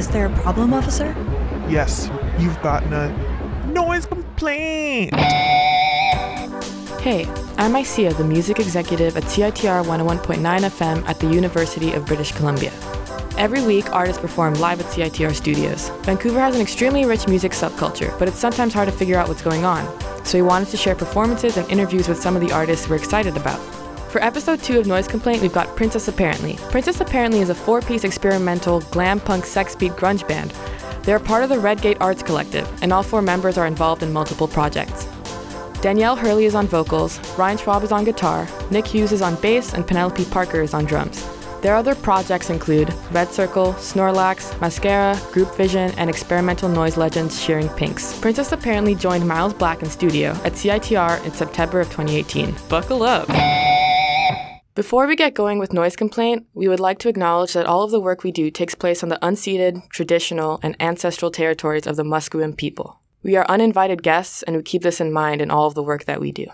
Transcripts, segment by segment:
is there a problem, officer? Yes, you've gotten a noise complaint. Hey, I'm Isia, the music executive at CITR 101.9 FM at the University of British Columbia. Every week, artists perform live at CITR studios. Vancouver has an extremely rich music subculture, but it's sometimes hard to figure out what's going on. So we wanted to share performances and interviews with some of the artists we're excited about. For episode 2 of Noise Complaint, we've got Princess Apparently. Princess Apparently is a four piece experimental glam punk sex beat grunge band. They're part of the Redgate Arts Collective, and all four members are involved in multiple projects. Danielle Hurley is on vocals, Ryan Schwab is on guitar, Nick Hughes is on bass, and Penelope Parker is on drums. Their other projects include Red Circle, Snorlax, Mascara, Group Vision, and experimental noise legends Shearing Pinks. Princess apparently joined Miles Black in studio at CITR in September of 2018. Buckle up! Before we get going with Noise Complaint, we would like to acknowledge that all of the work we do takes place on the unceded, traditional, and ancestral territories of the Musqueam people. We are uninvited guests, and we keep this in mind in all of the work that we do.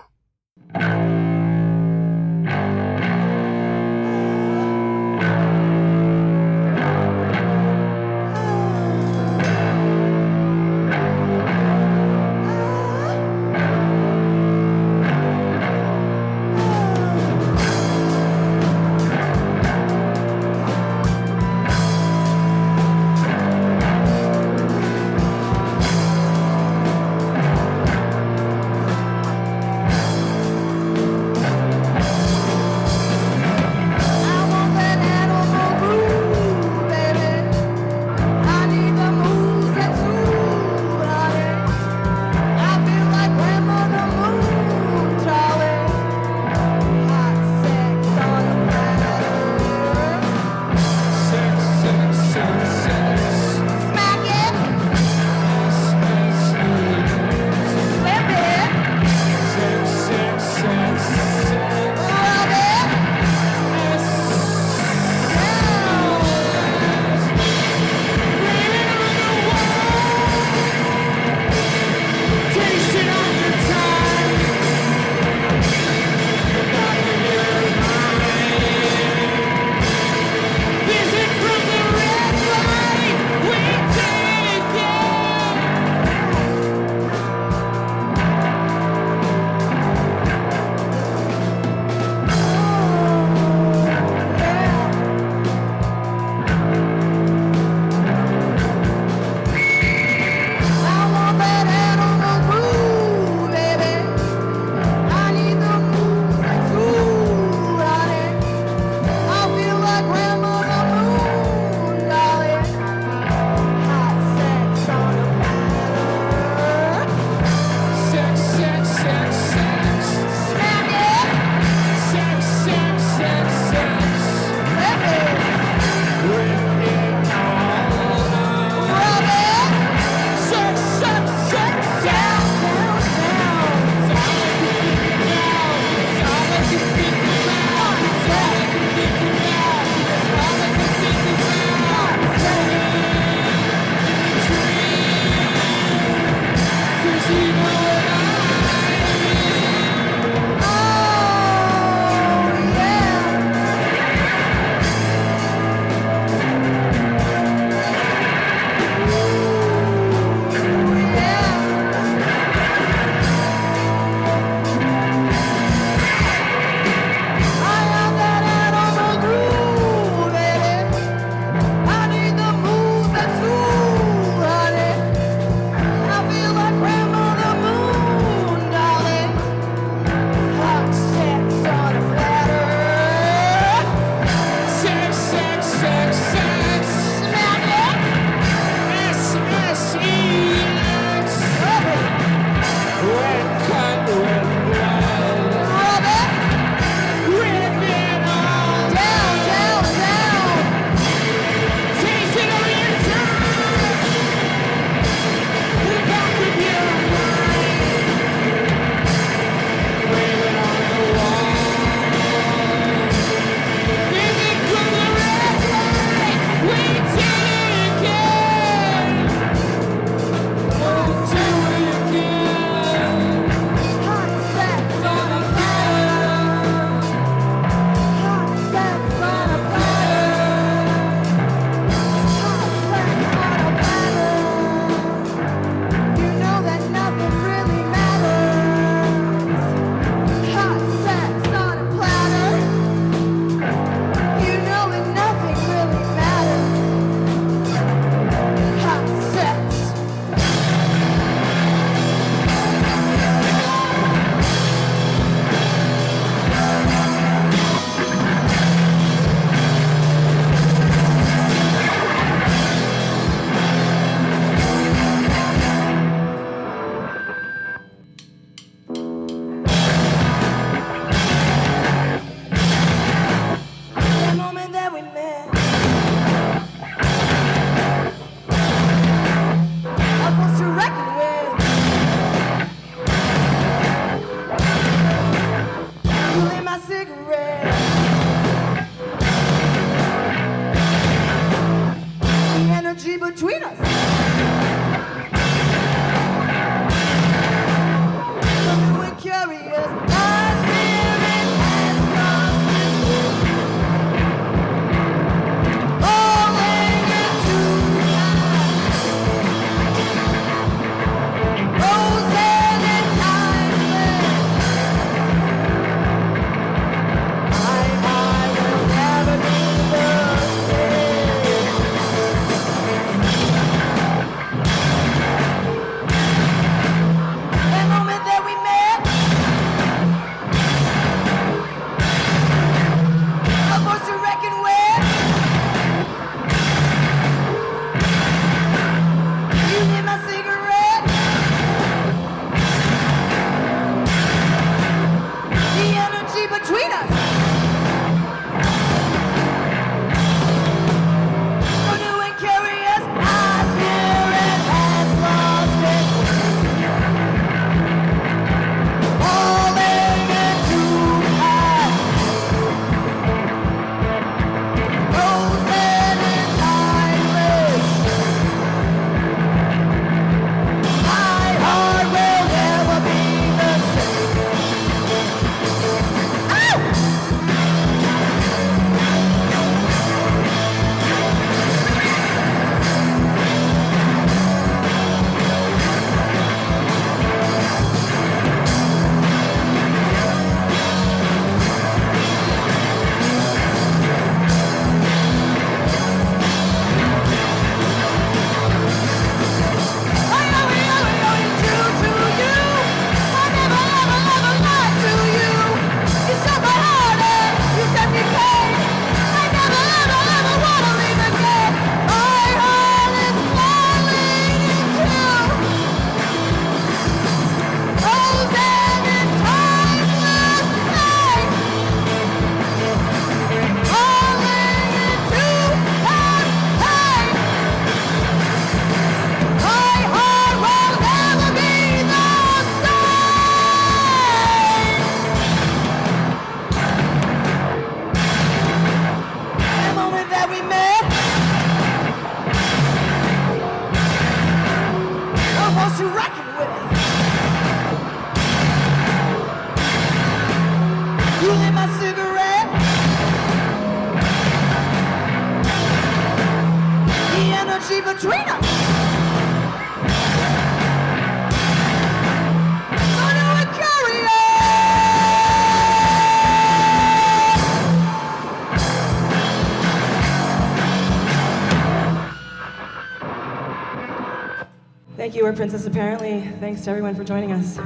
Princess Apparently. Thanks to everyone for joining us. All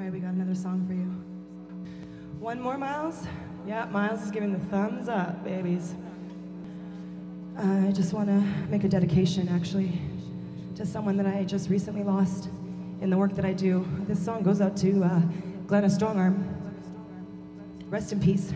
right, we got another song for you. One more, Miles? Yeah, Miles is giving the thumbs up, babies. I just want to make a dedication, actually, to someone that I just recently lost in the work that I do. This song goes out to uh, Glenna Strongarm. Rest in peace.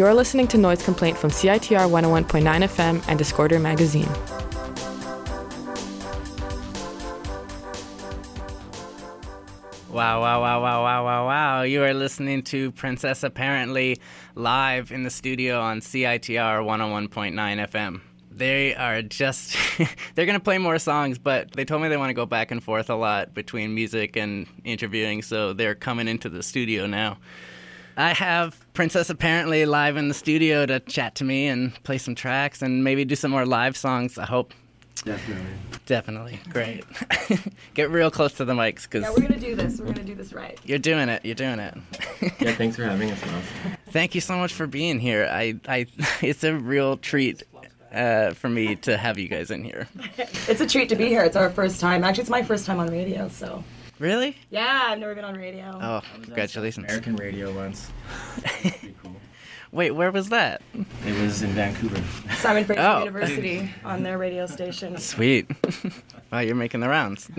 You're listening to Noise Complaint from CITR 101.9 FM and Discorder magazine. Wow, wow, wow, wow, wow, wow, wow. You are listening to Princess Apparently live in the studio on CITR 101.9 FM. They are just, they're going to play more songs, but they told me they want to go back and forth a lot between music and interviewing, so they're coming into the studio now. I have Princess apparently live in the studio to chat to me and play some tracks and maybe do some more live songs. I hope. Definitely. Definitely. Great. Get real close to the mics because Yeah, we're gonna do this. We're gonna do this right. you're doing it. You're doing it. Yeah, thanks for having us, Miles. Thank you so much for being here. I, I, it's a real treat uh, for me to have you guys in here. It's a treat to be here. It's our first time. Actually, it's my first time on radio. So Really? yeah, I've never been on radio. Oh, congratulations. American radio once. Pretty cool. Wait, where was that? It was in Vancouver. Simon Fraser Oh. University on their radio station. Sweet. wow, you're making the rounds.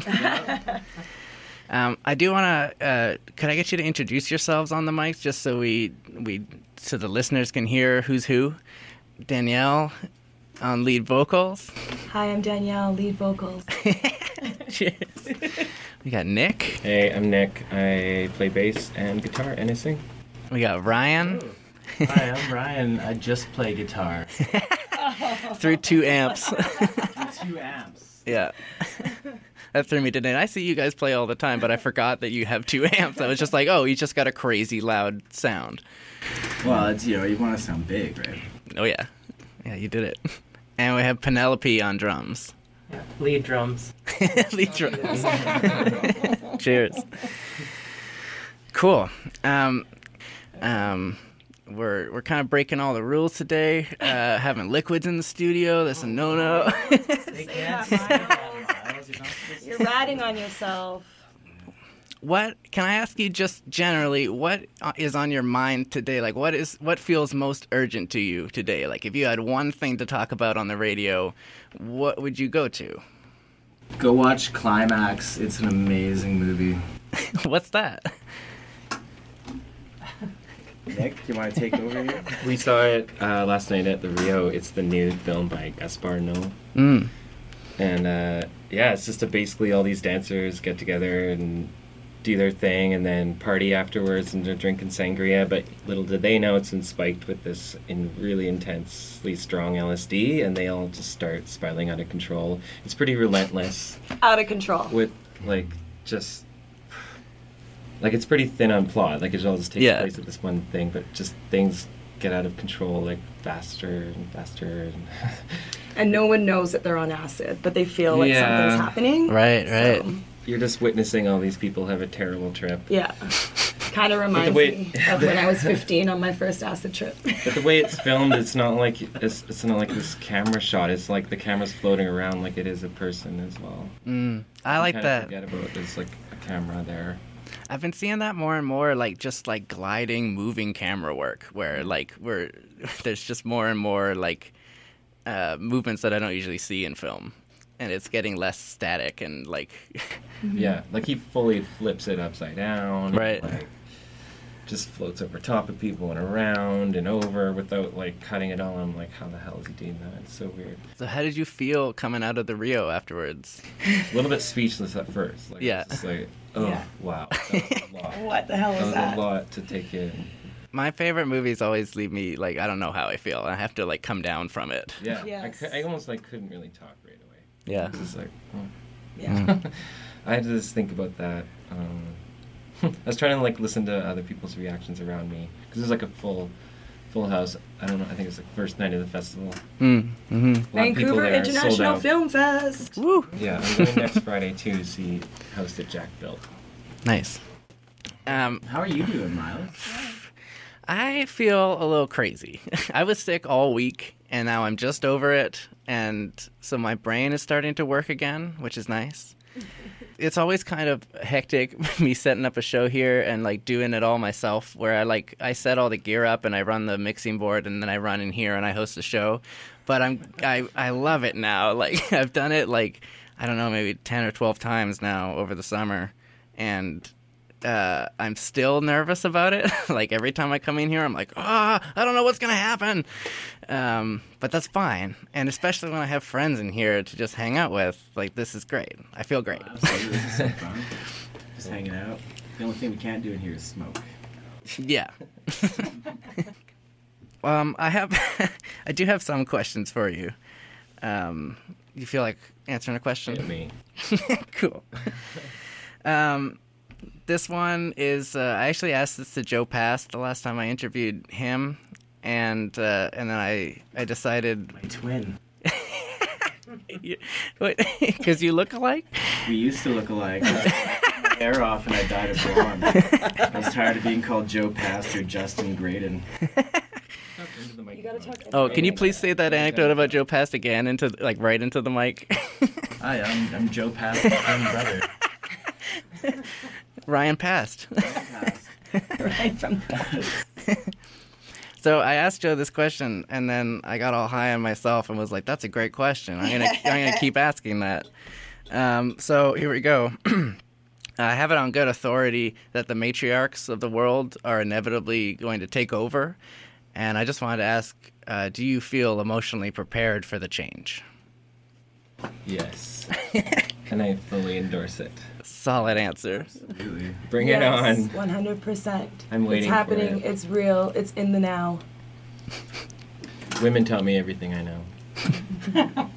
um, I do want to. Uh, could I get you to introduce yourselves on the mics, just so we we so the listeners can hear who's who? Danielle on lead vocals. Hi, I'm Danielle, lead vocals. Cheers. We got Nick. Hey, I'm Nick. I play bass and guitar and I sing. We got Ryan oh. Hi, I'm Ryan. I just play guitar. through two amps. Two amps. yeah. That threw me today. I see you guys play all the time, but I forgot that you have two amps. I was just like, oh, you just got a crazy loud sound. Well, it's you know you want to sound big, right? Oh yeah, yeah, you did it. And we have Penelope on drums. Lead drums. Lead drums. Cheers. Cool. Um, um, we're we're kind of breaking all the rules today. Uh, having liquids in the studio. That's a no no. You're ratting on yourself. What can I ask you just generally? What uh, on your mind today? Like, what is what feels most urgent to you today? Like, if you had one thing to talk about on the radio, what would you go to? Go watch Climax. It's an amazing movie. What's that? Nick, do you want to take over here? We saw it uh, last night at the Rio. It's the new film by Gaspar Noé. Mm. And uh, yeah, it's just a, basically all these dancers get together and do their thing and then party afterwards and they're drinking sangria. But little did they know it's been spiked with this in really intensely strong LSD and they all just start spiraling out of control. It's pretty relentless Out of control. with like just like it's pretty thin on plot. Like it all just takes Yeah. place at this one thing, but just things get out of control like faster and faster and And no one knows that they're on acid, but they feel like Yeah. something's happening. Right, right. So, you're just witnessing all these people have a terrible trip. yeah. Kind of reminds way- me of when I was 15 on my first acid trip. But the way it's filmed, it's not like it's, it's not like this camera shot. It's like the camera's floating around like it is a person as well. Mm. I You like kinda that. Forget about there's like a camera there. I've been seeing that more and more, like just like gliding, moving camera work, where like we're there's just more and more like uh, movements that I don't usually see in film, and it's getting less static and like Yeah, like he fully flips it upside down. and, Right. like, just floats over top of people and around and over without like cutting it all. I'm like, how the hell is he doing that? It's so weird. So how did you feel coming out of the Rio afterwards? A little bit speechless at first. Like, Yeah. It's just like, oh Yeah. wow, that was a lot. What the hell That is was that? a lot to take in. My favorite movies always leave me like I don't know how I feel. I have to like come down from it. Yeah, I, Yes. cou- I almost like couldn't really talk right away. Yeah. It's just like, oh. Yeah. I had to just think about that. Um, I was trying to like listen to other people's reactions around me because there's like a full, full house. I don't know. I think it it's like first night of the festival. Mm. Mm-hmm. A lot of people Vancouver there, International. Film Fest. Woo. Yeah, I'm going next Friday too to see House that Jack built. Nice. Um, How are you doing, Miles? I feel a little crazy. I was sick all week and now I'm just over it. And so my brain is starting to work again, which is nice. It's always kind of hectic me setting up a show here and like doing it all myself where I like I set all the gear up and I run the mixing board and then I run in here and I host the show. But I'm I I love it now. Like I've done it like I don't know, maybe 10 or 12 times now over the summer and uh, I'm still nervous about it. like every time I come in here, I'm like, ah, I don't know what's gonna happen. Um, but that's fine, and especially when I have friends in here to just hang out with. Like this is great. I feel great. Absolutely, this is so fun. Just hanging out. The only thing we can't do in here is smoke. yeah. um, I have, I do have some questions for you. Um, you feel like answering a question? Hit me. cool. Um, this one is uh, I actually asked this to Joe Pass the last time I interviewed him, and uh, and then I I decided My twin. because you look alike. We used to look alike. I hair off and I dyed it blonde. I was tired of being called Joe Past or Justin Graydon. You gotta talk. Oh, can you please say that anecdote about Joe Past again into like right into the mic? Hi, I'm, I'm Joe Past's twin brother. Ryan passed. right from So I asked Joe this question, and then I got all high on myself and was like, "That's a great question. I'm gonna I'm gonna keep asking that." Um, so here we go. I have it on good authority that the matriarchs of the world are inevitably going to take over, and I just wanted to ask: uh, Do you feel emotionally prepared for the change? Yes. And I fully endorse it. Solid answer. Absolutely. Bring it on. One hundred percent. I'm waiting It's for happening. it. It's real. It's in the now. Women taught me everything I know.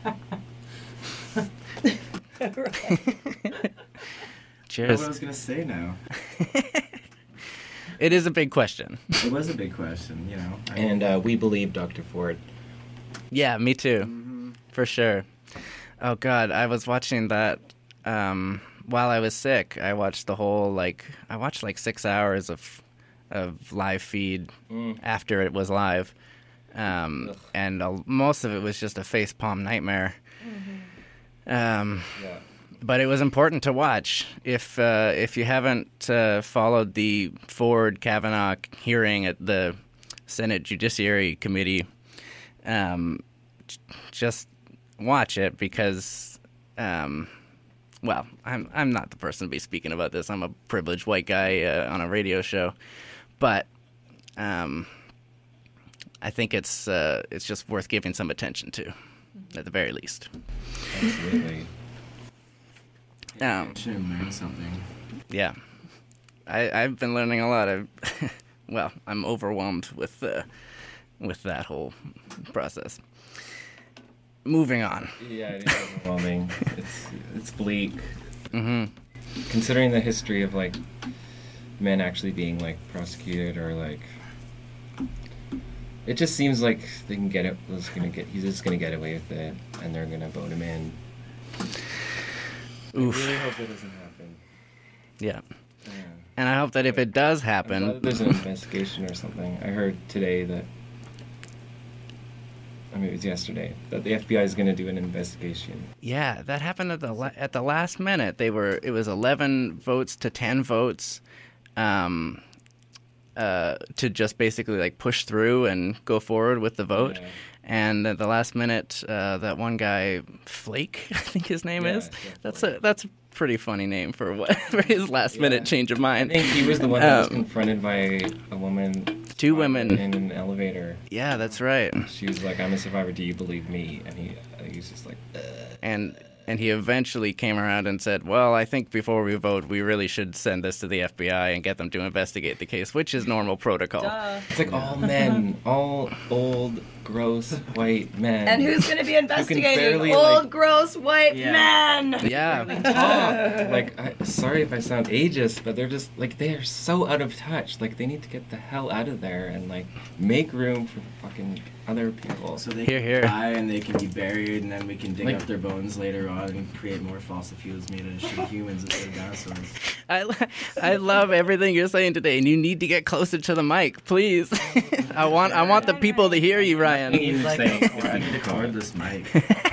Cheers. What I was gonna say now. It is a big question. It was a big question, you know. I- And uh, we believe Dr. Ford. Yeah, me too. For sure. Oh god, I was watching that um, while I was sick. I watched the whole like I watched like 6 hours of of live feed Mm. after it was live. Um, and uh, most of it was just a face palm nightmare. Um, Yeah. but it was important to watch. If uh, if you haven't uh, followed the Ford Kavanaugh hearing at the Senate Judiciary Committee, um, just watch it because, um, well, I'm I'm not the person to be speaking about this. I'm a privileged white guy uh, on a radio show, but um, I think it's uh, it's just worth giving some attention to, at the very least. Absolutely. Um, I should have learned something. yeah, I, I've been learning a lot. I, well, I'm overwhelmed with uh, with that whole process. Moving on. yeah, it is overwhelming. it's it's bleak. hmm Considering the history of like men actually being like prosecuted or like it just seems like they can get it was gonna get he's just gonna get away with it and they're gonna vote him in. Oof. I really hope it doesn't happen. Yeah, Yeah. and I hope that if it does happen, there's an investigation or something. I heard today that I mean it was yesterday that the FBI is gonna do an investigation. yeah, that happened at the la- at the last minute. They were it was 11 votes to 10 votes. Um, uh, to just basically like push through and go forward with the vote. Yeah. And at the last minute, uh, that one guy, Flake, I think his name Yeah, is. that's a that's pretty funny name for what for his last minute change of mind. I think he was the one that was Um, confronted by a woman. Two women. in an elevator. Yeah, that's right. She was like, "I'm a survivor. Do you believe me?" And he, he was just like, And and he eventually came around and said, "Well, I think before we vote, we really should send this to the FBI and get them to investigate the case, which is normal protocol." "It's like all men, all old, gross white men." And who's going to be investigating? barely, Old, like- gross white Yeah. men. Yeah. like, I, sorry if I sound ageist, but they're just like they are so out of touch. Like they need to get the hell out of there and like make room for fucking other people. So they Here, can here. die and they can be buried, and then we can dig Like- up their bones later on and create more fossil fuels made of shitty humans instead of dinosaurs. I, lo- I love everything you're saying today, and you need to get closer to the mic, please. I want I want the people to hear you, Ryan. You're saying, Oh, I need to cord this mic.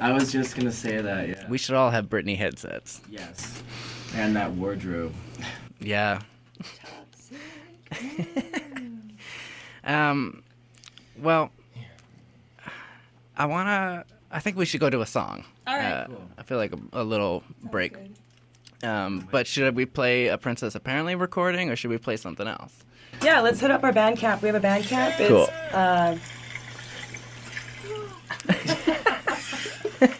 I was just gonna say that, yeah. We should all have Britney headsets. yes. And that wardrobe. Yeah. um, well, I wanna. I think we should go to a song. All right. Uh, Cool. I feel like a, a little break. Um, but should we play a Princess Apparently recording, or should we play something else? Yeah, let's hit up our Bandcamp. We have a Bandcamp. It's, Cool. Uh,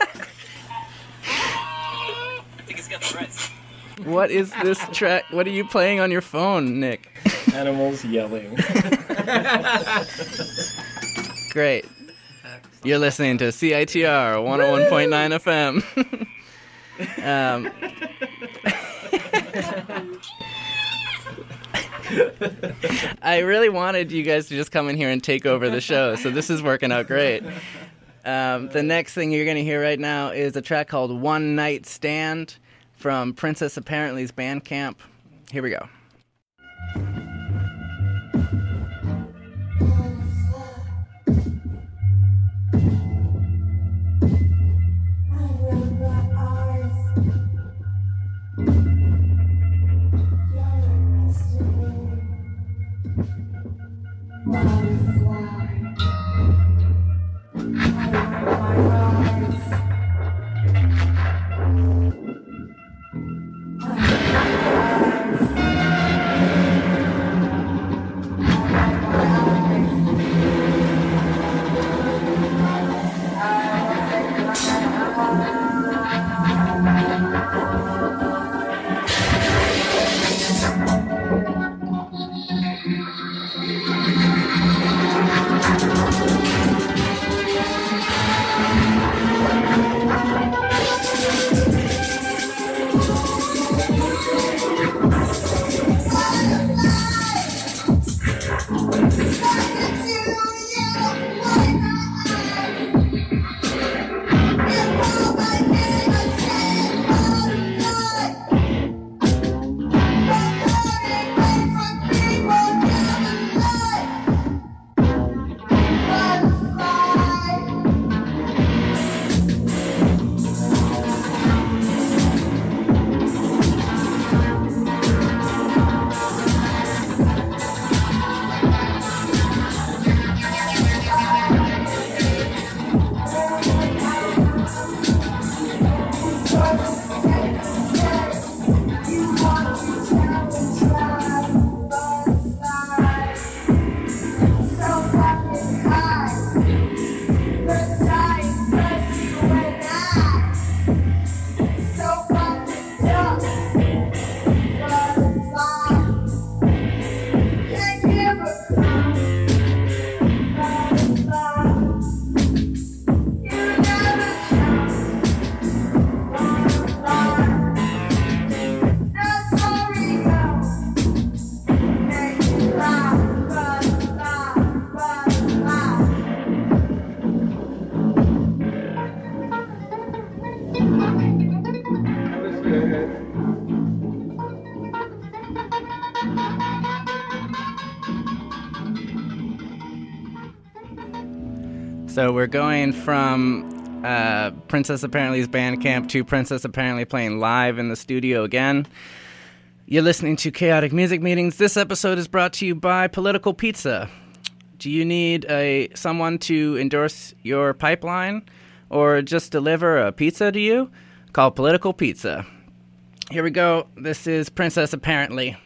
What is this track? What are you playing on your phone, Nick? animals yelling. Great. You're listening to CITR 101.9 FM. um, I really wanted you guys to just come in here and take over the show, so this is working out great. Um, the next thing you're going to hear right now is a track called One Night Stand from Princess Apparently's Bandcamp. Here we go. my So we're going from uh, Princess Apparently's Bandcamp to Princess Apparently playing live in the studio again. You're listening to Chaotic Music Meetings. This episode is brought to you by Political Pizza. Do you need a someone to endorse your pipeline or just deliver a pizza to you? Call Political Pizza. Here we go. This is Princess Apparently.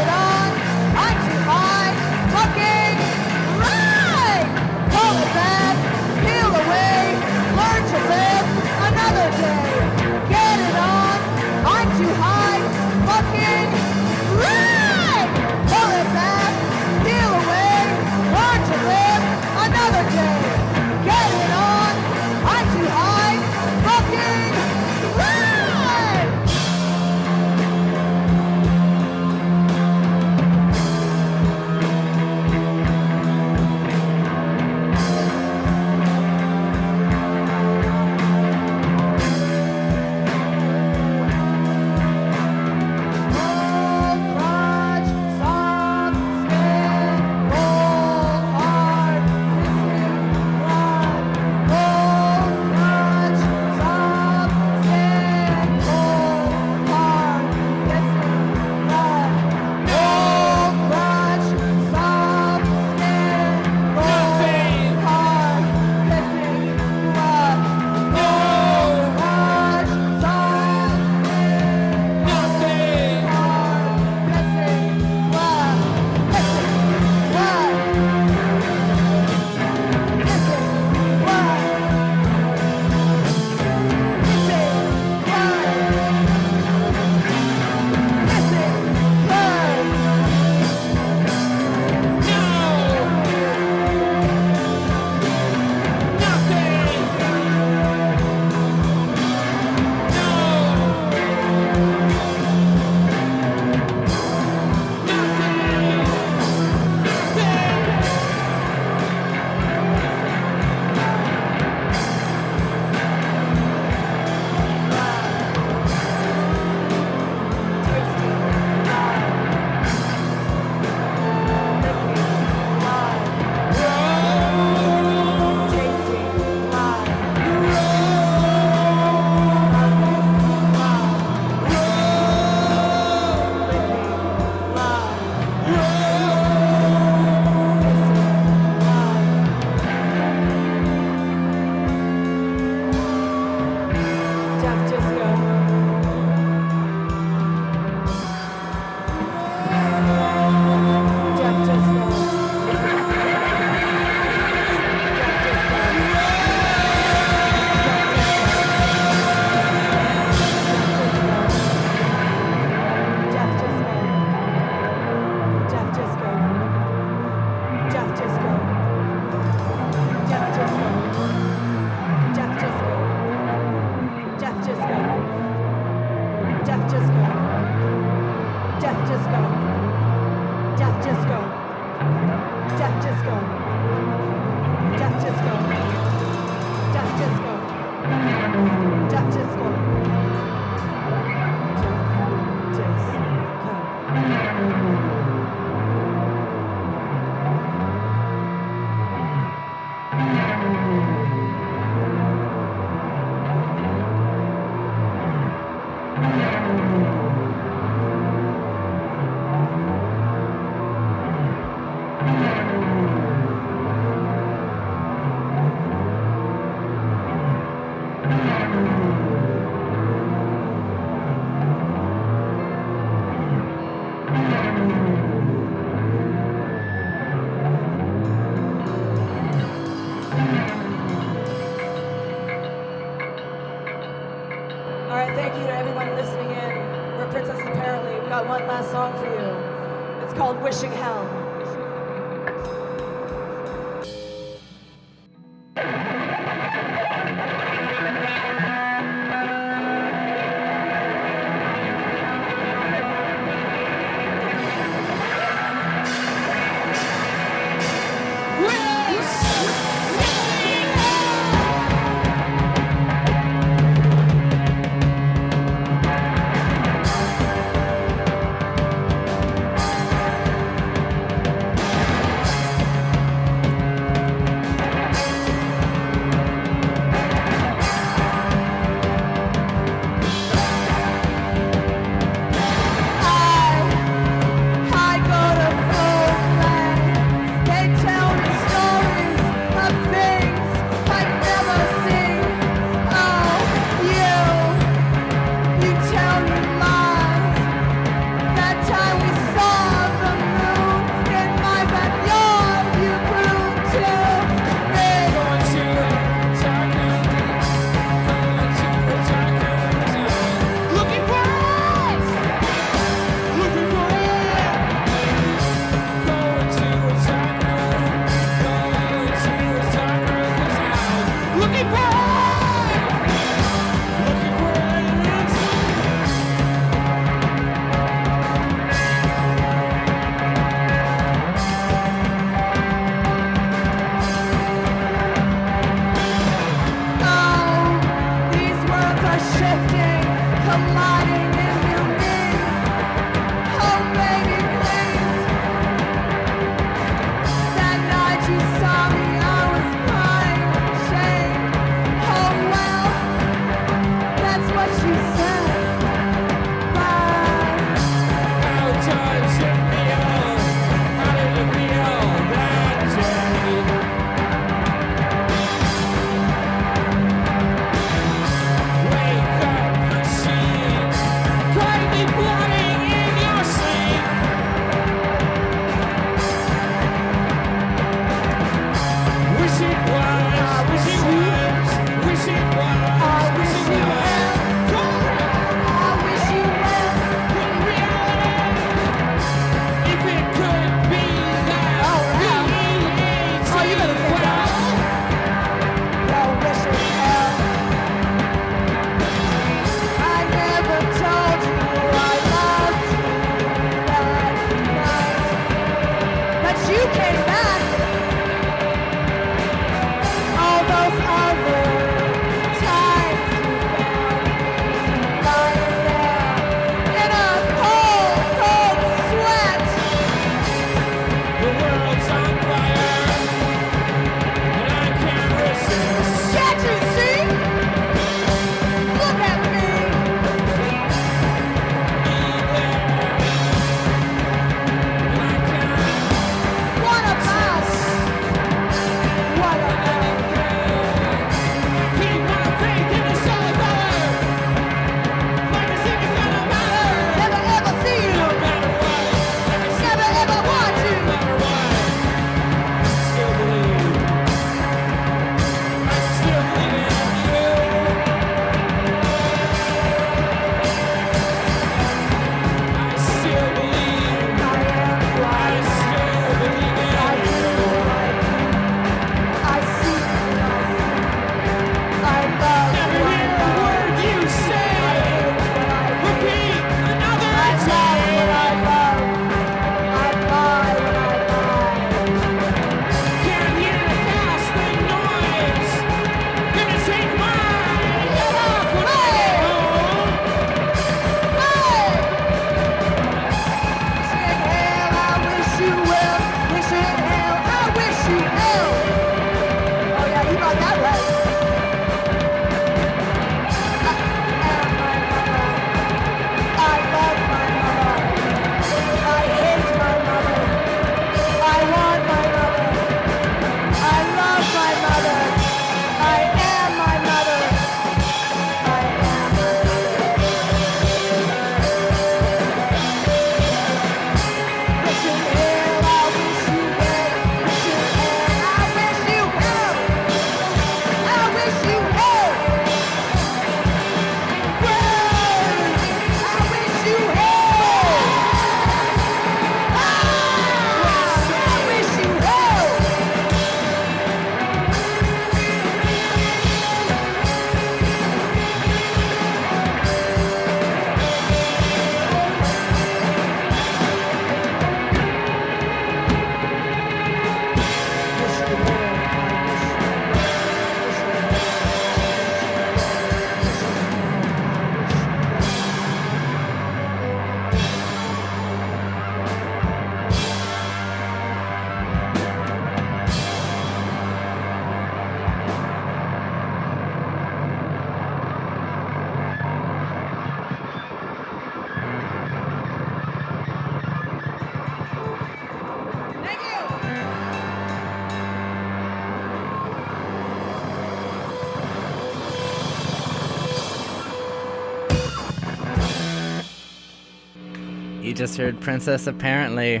Just heard Princess Apparently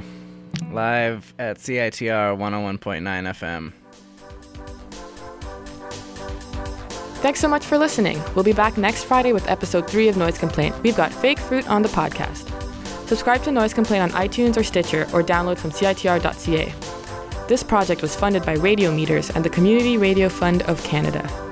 live at CITR 101.9 FM. Thanks so much for listening. We'll be back next Friday with episode 3 of Noise Complaint. We've got fake fruit on the podcast. Subscribe to Noise Complaint on iTunes or Stitcher or download from CITR.ca. This project was funded by Radio Meters and the Community Radio Fund of Canada.